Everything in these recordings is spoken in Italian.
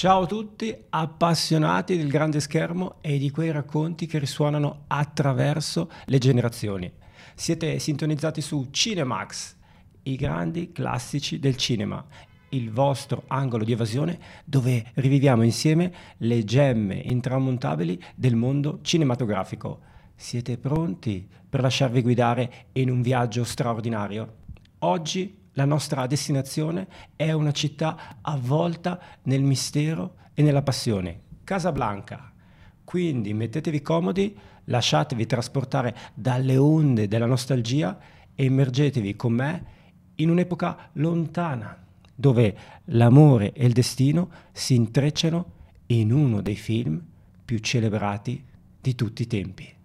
Ciao a tutti, appassionati del grande schermo e di quei racconti che risuonano attraverso le generazioni. Siete sintonizzati su Cinemax, i grandi classici del cinema, il vostro angolo di evasione dove riviviamo insieme le gemme intramontabili del mondo cinematografico. Siete pronti per lasciarvi guidare in un viaggio straordinario? Oggi la nostra destinazione è una città avvolta nel mistero e nella passione, Casablanca. Quindi mettetevi comodi, lasciatevi trasportare dalle onde della nostalgia e immergetevi con me in un'epoca lontana, dove l'amore e il destino si intrecciano in uno dei film più celebrati di tutti i tempi.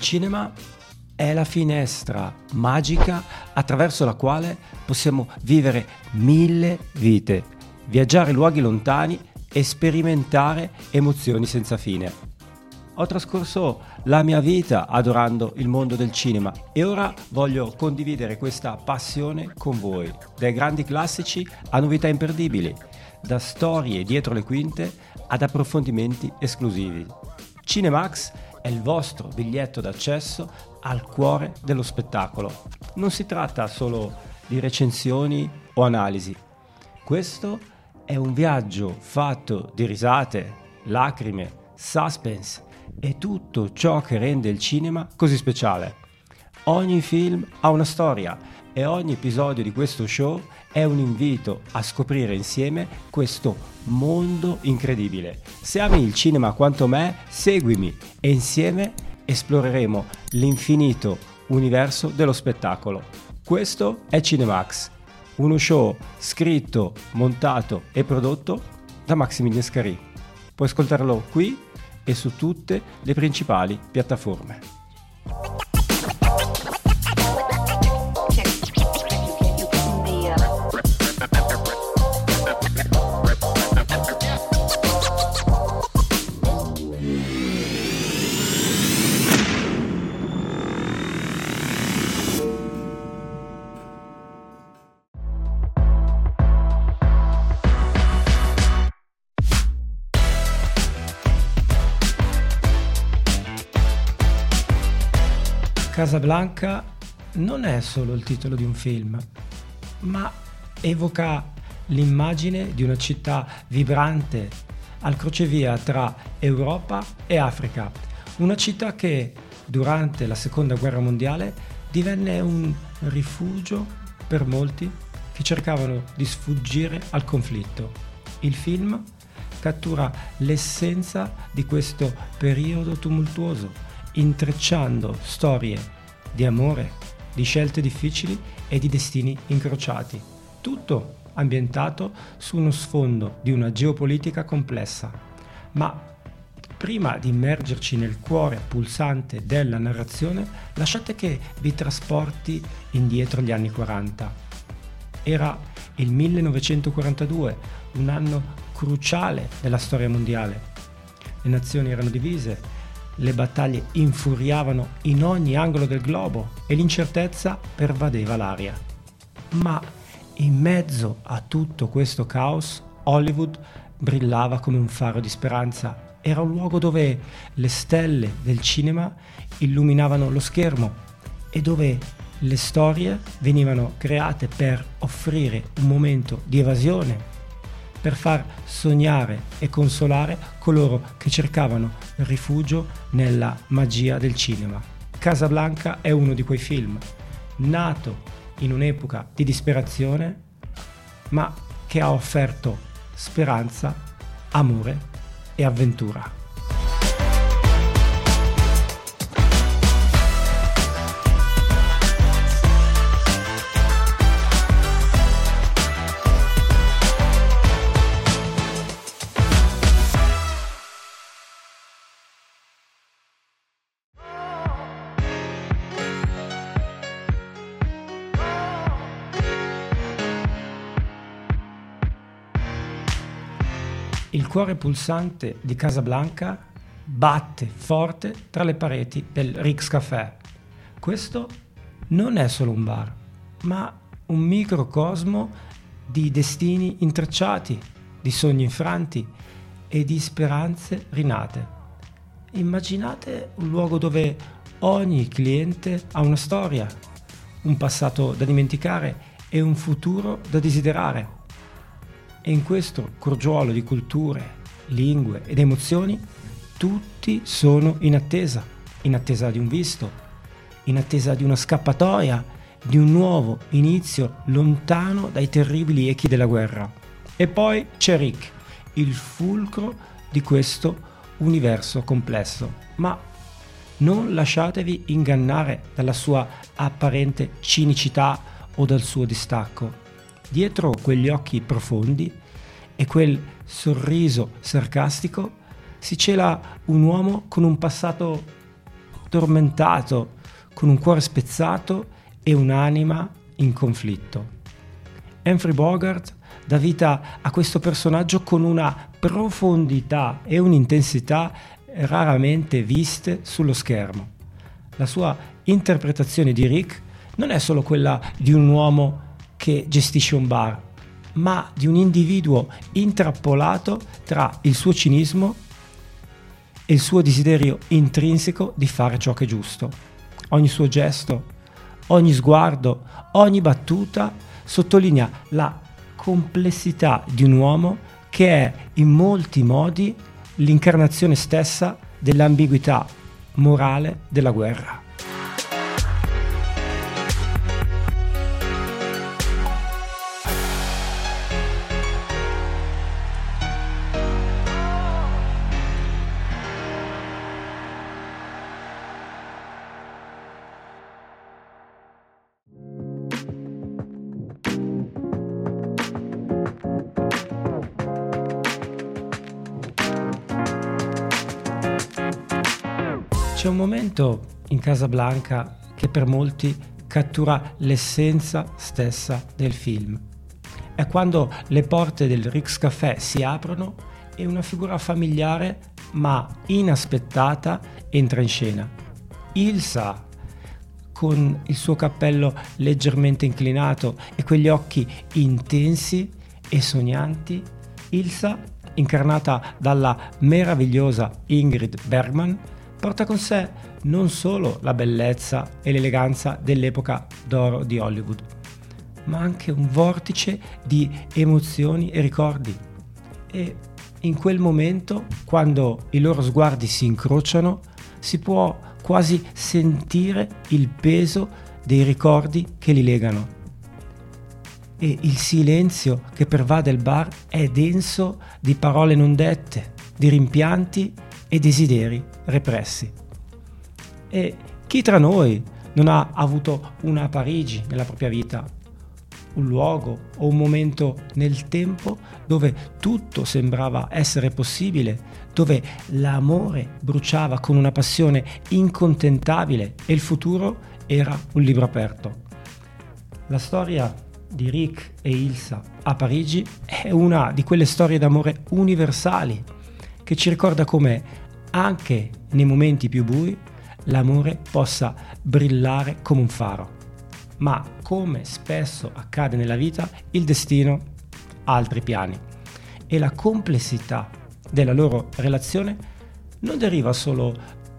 Cinema è la finestra magica attraverso la quale possiamo vivere mille vite, viaggiare luoghi lontani e sperimentare emozioni senza fine. Ho trascorso la mia vita adorando il mondo del cinema e ora voglio condividere questa passione con voi, dai grandi classici a novità imperdibili, da storie dietro le quinte ad approfondimenti esclusivi. Cinemax è il vostro biglietto d'accesso al cuore dello spettacolo. Non si tratta solo di recensioni o analisi. Questo è un viaggio fatto di risate, lacrime, suspense e tutto ciò che rende il cinema così speciale. Ogni film ha una storia e ogni episodio di questo show è un invito a scoprire insieme questo mondo incredibile. Se ami il cinema quanto me, seguimi e insieme esploreremo l'infinito universo dello spettacolo. Questo è Cinemax, uno show scritto, montato e prodotto da Maximilian Scari. Puoi ascoltarlo qui e su tutte le principali piattaforme. Casablanca non è solo il titolo di un film, ma evoca l'immagine di una città vibrante al crocevia tra Europa e Africa, una città che durante la seconda guerra mondiale divenne un rifugio per molti che cercavano di sfuggire al conflitto. Il film cattura l'essenza di questo periodo tumultuoso intrecciando storie di amore, di scelte difficili e di destini incrociati. Tutto ambientato su uno sfondo di una geopolitica complessa. Ma prima di immergerci nel cuore pulsante della narrazione, lasciate che vi trasporti indietro agli anni 40. Era il 1942, un anno cruciale della storia mondiale. Le nazioni erano divise, le battaglie infuriavano in ogni angolo del globo e l'incertezza pervadeva l'aria. Ma in mezzo a tutto questo caos, Hollywood brillava come un faro di speranza. Era un luogo dove le stelle del cinema illuminavano lo schermo e dove le storie venivano create per offrire un momento di evasione, per far sognare e consolare coloro che cercavano rifugio nella magia del cinema. Casablanca è uno di quei film, nato in un'epoca di disperazione, ma che ha offerto speranza, amore e avventura. Il cuore pulsante di Casablanca batte forte tra le pareti del Rix Café. Questo non è solo un bar, ma un microcosmo di destini intrecciati, di sogni infranti e di speranze rinate. Immaginate un luogo dove ogni cliente ha una storia, un passato da dimenticare e un futuro da desiderare. E in questo crogiolo di culture, lingue ed emozioni, tutti sono in attesa, in attesa di un visto, in attesa di una scappatoia, di un nuovo inizio lontano dai terribili echi della guerra. E poi c'è Rick, il fulcro di questo universo complesso. Ma non lasciatevi ingannare dalla sua apparente cinicità o dal suo distacco. Dietro quegli occhi profondi e quel sorriso sarcastico si cela un uomo con un passato tormentato, con un cuore spezzato e un'anima in conflitto. Humphrey Bogart dà vita a questo personaggio con una profondità e un'intensità raramente viste sullo schermo. La sua interpretazione di Rick non è solo quella di un uomo che gestisce un bar, ma di un individuo intrappolato tra il suo cinismo e il suo desiderio intrinseco di fare ciò che è giusto. Ogni suo gesto, ogni sguardo, ogni battuta sottolinea la complessità di un uomo che è in molti modi l'incarnazione stessa dell'ambiguità morale della guerra. C'è un momento in Casablanca che per molti cattura l'essenza stessa del film. È quando le porte del Rix Café si aprono e una figura familiare ma inaspettata entra in scena. Ilsa, con il suo cappello leggermente inclinato e quegli occhi intensi e sognanti, Ilsa, incarnata dalla meravigliosa Ingrid Bergman, porta con sé non solo la bellezza e l'eleganza dell'epoca d'oro di Hollywood, ma anche un vortice di emozioni e ricordi. E in quel momento, quando i loro sguardi si incrociano, si può quasi sentire il peso dei ricordi che li legano. E il silenzio che pervade il bar è denso di parole non dette, di rimpianti e desideri repressi. E chi tra noi non ha avuto una Parigi nella propria vita, un luogo o un momento nel tempo dove tutto sembrava essere possibile, dove l'amore bruciava con una passione incontentabile e il futuro era un libro aperto. La storia di Rick e Ilsa a Parigi è una di quelle storie d'amore universali che ci ricorda come anche nei momenti più bui l'amore possa brillare come un faro. Ma come spesso accade nella vita, il destino ha altri piani e la complessità della loro relazione non deriva solo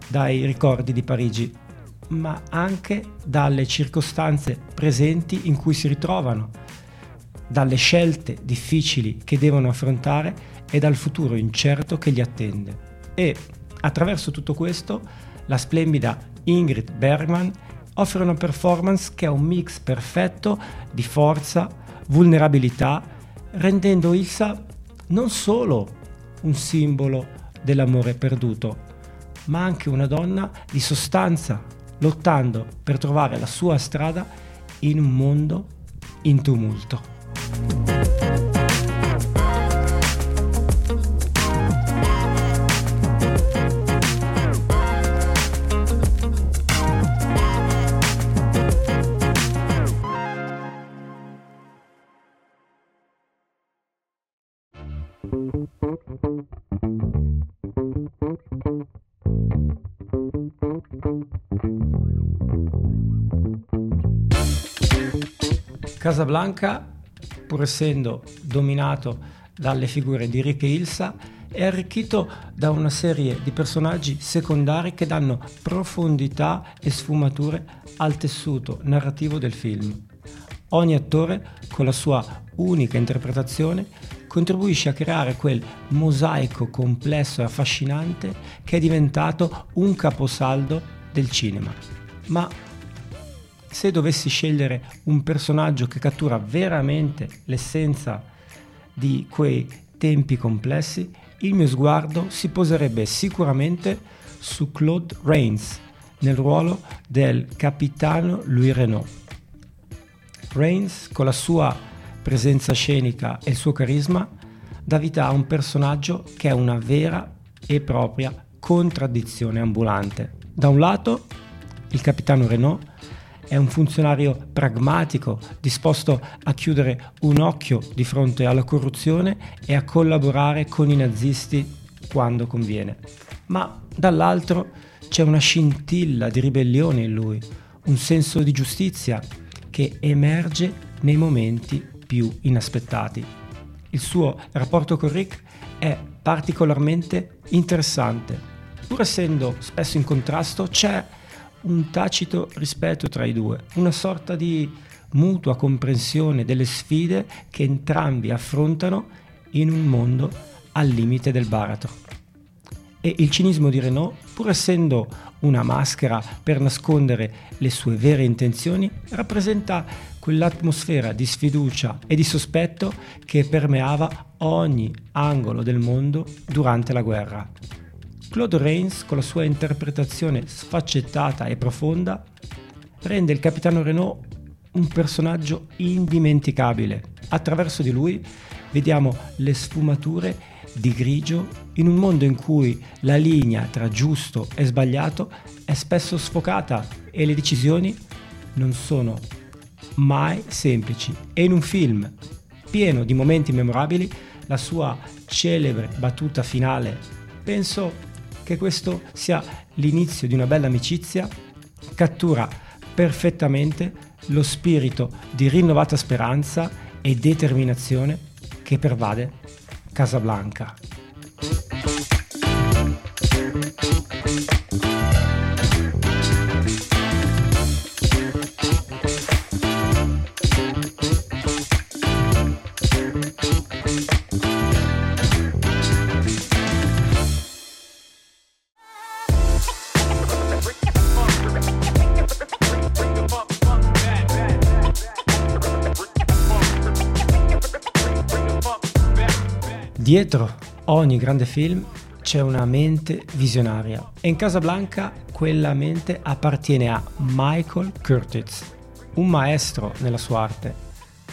dai ricordi di Parigi, ma anche dalle circostanze presenti in cui si ritrovano, dalle scelte difficili che devono affrontare e dal futuro incerto che li attende. E Attraverso tutto questo, la splendida Ingrid Bergman offre una performance che è un mix perfetto di forza, vulnerabilità, rendendo Ilsa non solo un simbolo dell'amore perduto, ma anche una donna di sostanza, lottando per trovare la sua strada in un mondo in tumulto. Casablanca, pur essendo dominato dalle figure di Rick e Ilsa, è arricchito da una serie di personaggi secondari che danno profondità e sfumature al tessuto narrativo del film. Ogni attore, con la sua unica interpretazione, contribuisce a creare quel mosaico complesso e affascinante che è diventato un caposaldo del cinema. Ma se dovessi scegliere un personaggio che cattura veramente l'essenza di quei tempi complessi, il mio sguardo si poserebbe sicuramente su Claude Rains nel ruolo del capitano Louis Renault. Rains, con la sua presenza scenica e il suo carisma, dà vita a un personaggio che è una vera e propria contraddizione ambulante. Da un lato, il capitano Renault è un funzionario pragmatico, disposto a chiudere un occhio di fronte alla corruzione e a collaborare con i nazisti quando conviene. Ma dall'altro c'è una scintilla di ribellione in lui, un senso di giustizia che emerge nei momenti più inaspettati. Il suo rapporto con Rick è particolarmente interessante. Pur essendo spesso in contrasto, c'è un tacito rispetto tra i due, una sorta di mutua comprensione delle sfide che entrambi affrontano in un mondo al limite del baratro. E il cinismo di Renault, pur essendo una maschera per nascondere le sue vere intenzioni, rappresenta quell'atmosfera di sfiducia e di sospetto che permeava ogni angolo del mondo durante la guerra. Claude Rains, con la sua interpretazione sfaccettata e profonda, rende il capitano Renault un personaggio indimenticabile. Attraverso di lui vediamo le sfumature di grigio in un mondo in cui la linea tra giusto e sbagliato è spesso sfocata e le decisioni non sono mai semplici. E in un film pieno di momenti memorabili, la sua celebre battuta finale, penso che questo sia l'inizio di una bella amicizia, cattura perfettamente lo spirito di rinnovata speranza e determinazione che pervade Casablanca. Dietro ogni grande film c'è una mente visionaria e in Casablanca quella mente appartiene a Michael Curtiz, un maestro nella sua arte.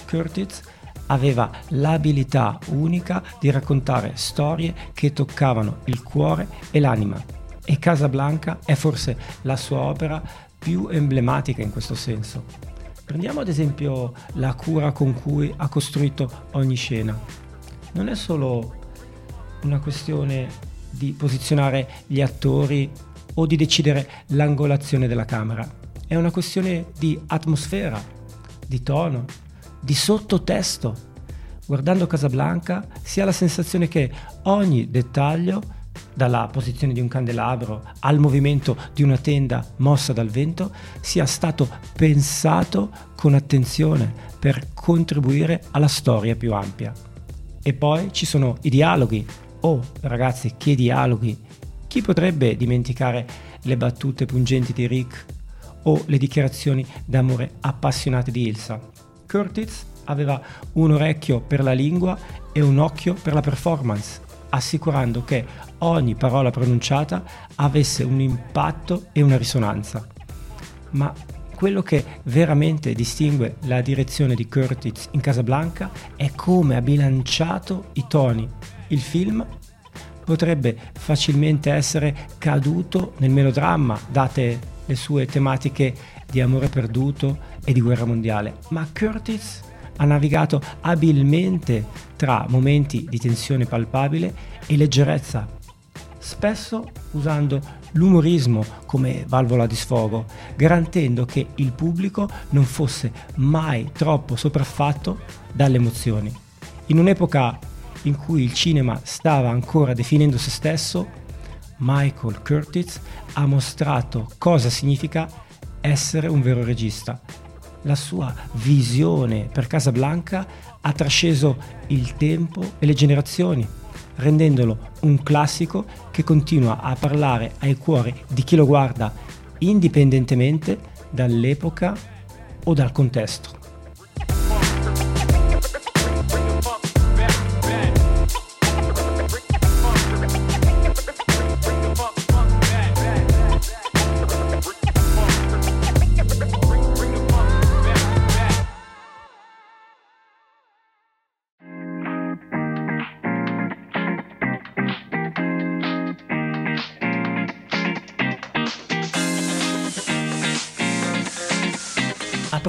Curtiz aveva l'abilità unica di raccontare storie che toccavano il cuore e l'anima e Casablanca è forse la sua opera più emblematica in questo senso. Prendiamo ad esempio la cura con cui ha costruito ogni scena non è solo una questione di posizionare gli attori o di decidere l'angolazione della camera, è una questione di atmosfera, di tono, di sottotesto. Guardando Casablanca si ha la sensazione che ogni dettaglio, dalla posizione di un candelabro al movimento di una tenda mossa dal vento, sia stato pensato con attenzione per contribuire alla storia più ampia. E poi ci sono i dialoghi. Oh, ragazzi, che dialoghi! Chi potrebbe dimenticare le battute pungenti di Rick o le dichiarazioni d'amore appassionate di Ilsa? Curtis aveva un orecchio per la lingua e un occhio per la performance, assicurando che ogni parola pronunciata avesse un impatto e una risonanza. Ma quello che veramente distingue la direzione di Curtis in Casablanca è come ha bilanciato i toni. Il film potrebbe facilmente essere caduto nel melodramma, date le sue tematiche di amore perduto e di guerra mondiale, ma Curtis ha navigato abilmente tra momenti di tensione palpabile e leggerezza. Spesso usando l'umorismo come valvola di sfogo, garantendo che il pubblico non fosse mai troppo sopraffatto dalle emozioni. In un'epoca in cui il cinema stava ancora definendo se stesso, Michael Curtis ha mostrato cosa significa essere un vero regista. La sua visione per Casablanca ha trasceso il tempo e le generazioni, rendendolo un classico che continua a parlare ai cuori di chi lo guarda indipendentemente dall'epoca o dal contesto.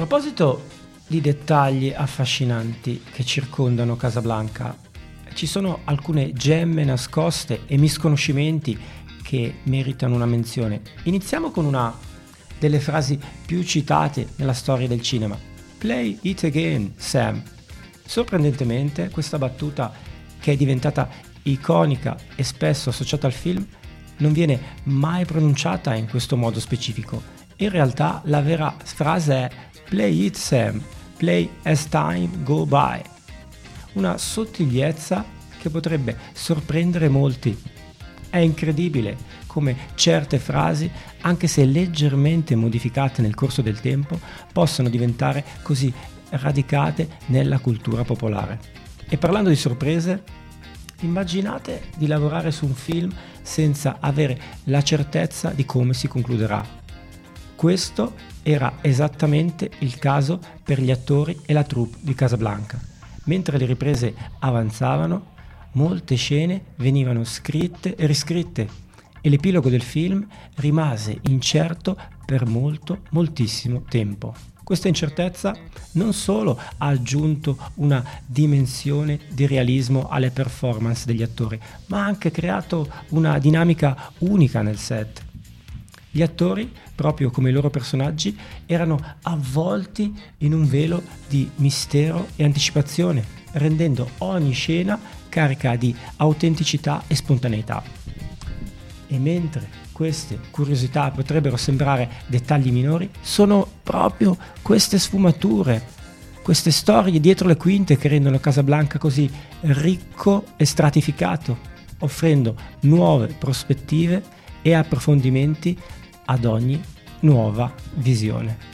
Proposito di dettagli affascinanti che circondano Casablanca, ci sono alcune gemme nascoste e misconoscimenti che meritano una menzione. Iniziamo con una delle frasi più citate nella storia del cinema. Play it again, Sam. Sorprendentemente, questa battuta, che è diventata iconica e spesso associata al film, non viene mai pronunciata in questo modo specifico. In realtà la vera frase è Play it Sam, play as time go by. Una sottigliezza che potrebbe sorprendere molti. È incredibile come certe frasi, anche se leggermente modificate nel corso del tempo, possano diventare così radicate nella cultura popolare. E parlando di sorprese, immaginate di lavorare su un film senza avere la certezza di come si concluderà. Questo era esattamente il caso per gli attori e la troupe di Casablanca. Mentre le riprese avanzavano, molte scene venivano scritte e riscritte e l'epilogo del film rimase incerto per molto, moltissimo tempo. Questa incertezza non solo ha aggiunto una dimensione di realismo alle performance degli attori, ma ha anche creato una dinamica unica nel set. Gli attori, proprio come i loro personaggi, erano avvolti in un velo di mistero e anticipazione, rendendo ogni scena carica di autenticità e spontaneità. E mentre queste curiosità potrebbero sembrare dettagli minori, sono proprio queste sfumature, queste storie dietro le quinte che rendono Casablanca così ricco e stratificato, offrendo nuove prospettive e approfondimenti ad ogni nuova visione.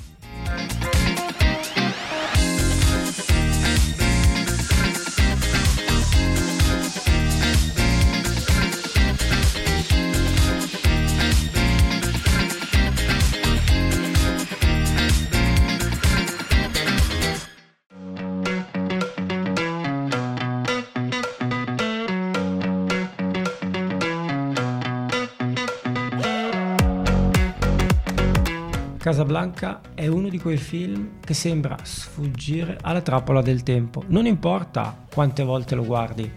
Casablanca è uno di quei film che sembra sfuggire alla trappola del tempo. Non importa quante volte lo guardi,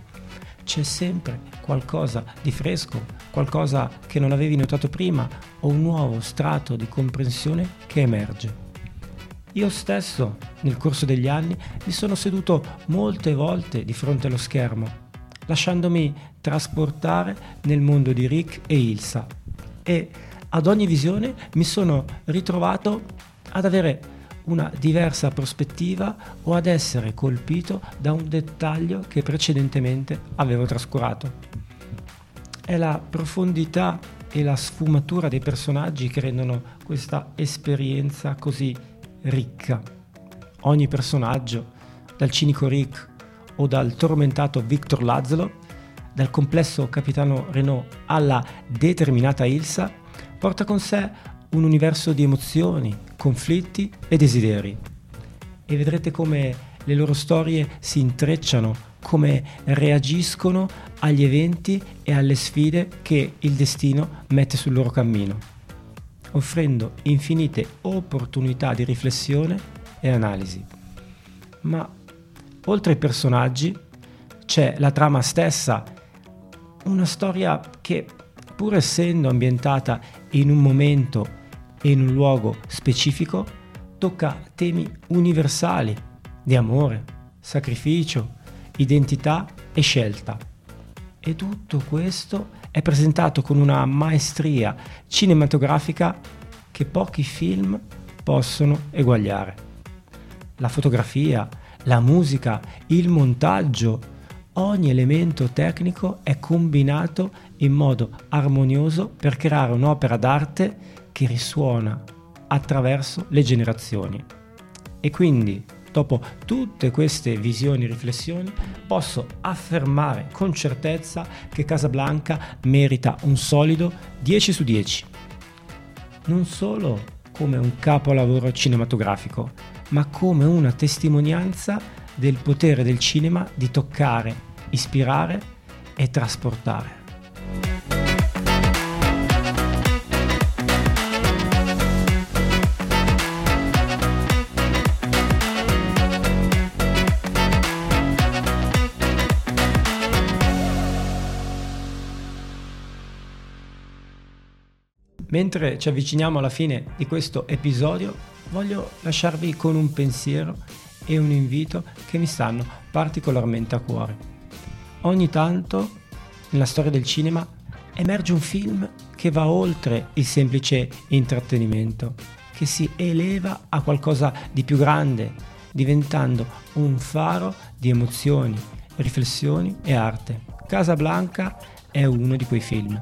c'è sempre qualcosa di fresco, qualcosa che non avevi notato prima o un nuovo strato di comprensione che emerge. Io stesso, nel corso degli anni, mi sono seduto molte volte di fronte allo schermo, lasciandomi trasportare nel mondo di Rick e Ilsa. E ad ogni visione mi sono ritrovato ad avere una diversa prospettiva o ad essere colpito da un dettaglio che precedentemente avevo trascurato. È la profondità e la sfumatura dei personaggi che rendono questa esperienza così ricca. Ogni personaggio, dal cinico Rick o dal tormentato Victor Lazlo, dal complesso capitano Renault alla determinata Ilsa, porta con sé un universo di emozioni, conflitti e desideri. E vedrete come le loro storie si intrecciano, come reagiscono agli eventi e alle sfide che il destino mette sul loro cammino, offrendo infinite opportunità di riflessione e analisi. Ma oltre ai personaggi c'è la trama stessa, una storia che pur essendo ambientata in un momento e in un luogo specifico, tocca temi universali di amore, sacrificio, identità e scelta. E tutto questo è presentato con una maestria cinematografica che pochi film possono eguagliare. La fotografia, la musica, il montaggio, ogni elemento tecnico è combinato in modo armonioso per creare un'opera d'arte che risuona attraverso le generazioni. E quindi, dopo tutte queste visioni e riflessioni, posso affermare con certezza che Casablanca merita un solido 10 su 10. Non solo come un capolavoro cinematografico, ma come una testimonianza del potere del cinema di toccare, ispirare e trasportare. Mentre ci avviciniamo alla fine di questo episodio, voglio lasciarvi con un pensiero e un invito che mi stanno particolarmente a cuore. Ogni tanto, nella storia del cinema, emerge un film che va oltre il semplice intrattenimento, che si eleva a qualcosa di più grande, diventando un faro di emozioni, riflessioni e arte. Casablanca è uno di quei film.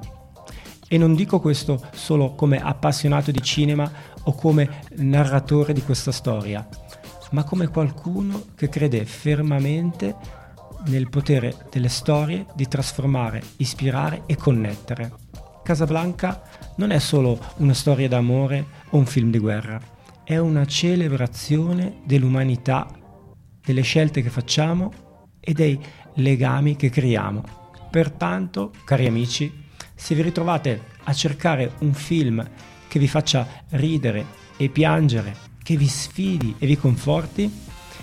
E non dico questo solo come appassionato di cinema o come narratore di questa storia, ma come qualcuno che crede fermamente nel potere delle storie di trasformare, ispirare e connettere. Casablanca non è solo una storia d'amore o un film di guerra, è una celebrazione dell'umanità, delle scelte che facciamo e dei legami che creiamo. Pertanto, cari amici, se vi ritrovate a cercare un film che vi faccia ridere e piangere, che vi sfidi e vi conforti,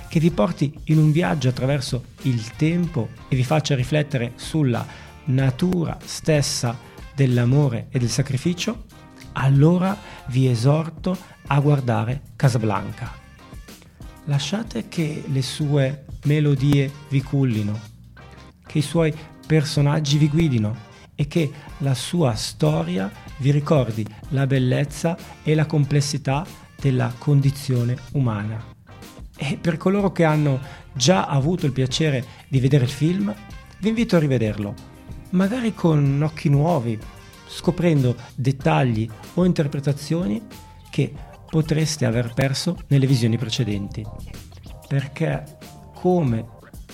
che vi porti in un viaggio attraverso il tempo e vi faccia riflettere sulla natura stessa dell'amore e del sacrificio, allora vi esorto a guardare Casablanca. Lasciate che le sue melodie vi cullino, che i suoi personaggi vi guidino e che la sua storia vi ricordi la bellezza e la complessità della condizione umana. E per coloro che hanno già avuto il piacere di vedere il film, vi invito a rivederlo, magari con occhi nuovi, scoprendo dettagli o interpretazioni che potreste aver perso nelle visioni precedenti. Perché come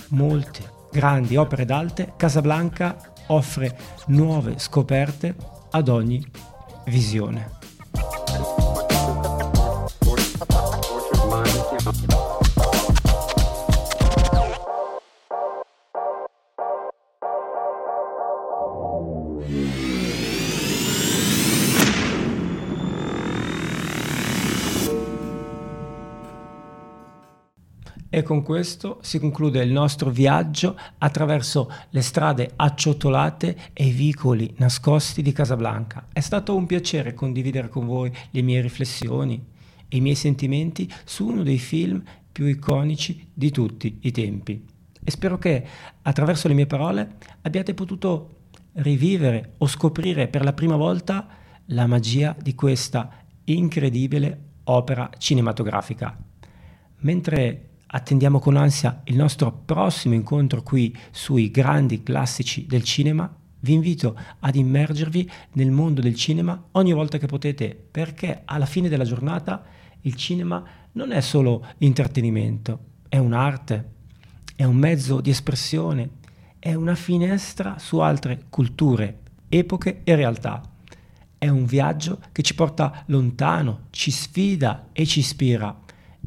molte grandi opere d'arte, Casablanca offre nuove scoperte ad ogni visione. Con questo si conclude il nostro viaggio attraverso le strade acciottolate e i vicoli nascosti di Casablanca. È stato un piacere condividere con voi le mie riflessioni e i miei sentimenti su uno dei film più iconici di tutti i tempi. E spero che attraverso le mie parole abbiate potuto rivivere o scoprire per la prima volta la magia di questa incredibile opera cinematografica. Mentre attendiamo con ansia il nostro prossimo incontro qui sui grandi classici del cinema. Vi invito ad immergervi nel mondo del cinema ogni volta che potete, perché alla fine della giornata il cinema non è solo intrattenimento, è un'arte, è un mezzo di espressione, è una finestra su altre culture, epoche e realtà. È un viaggio che ci porta lontano, ci sfida e ci ispira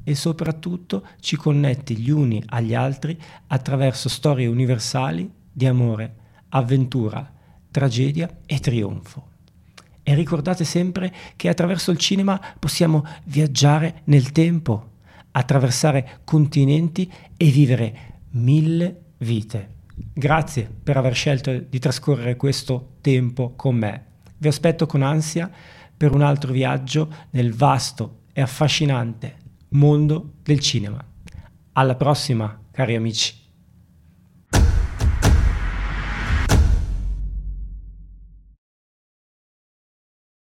e soprattutto ci connetti gli uni agli altri attraverso storie universali di amore, avventura, tragedia e trionfo. E ricordate sempre che attraverso il cinema possiamo viaggiare nel tempo, attraversare continenti e vivere mille vite. Grazie per aver scelto di trascorrere questo tempo con me Vi aspetto con ansia per un altro viaggio nel vasto e affascinante mondo del cinema. Alla prossima, cari amici.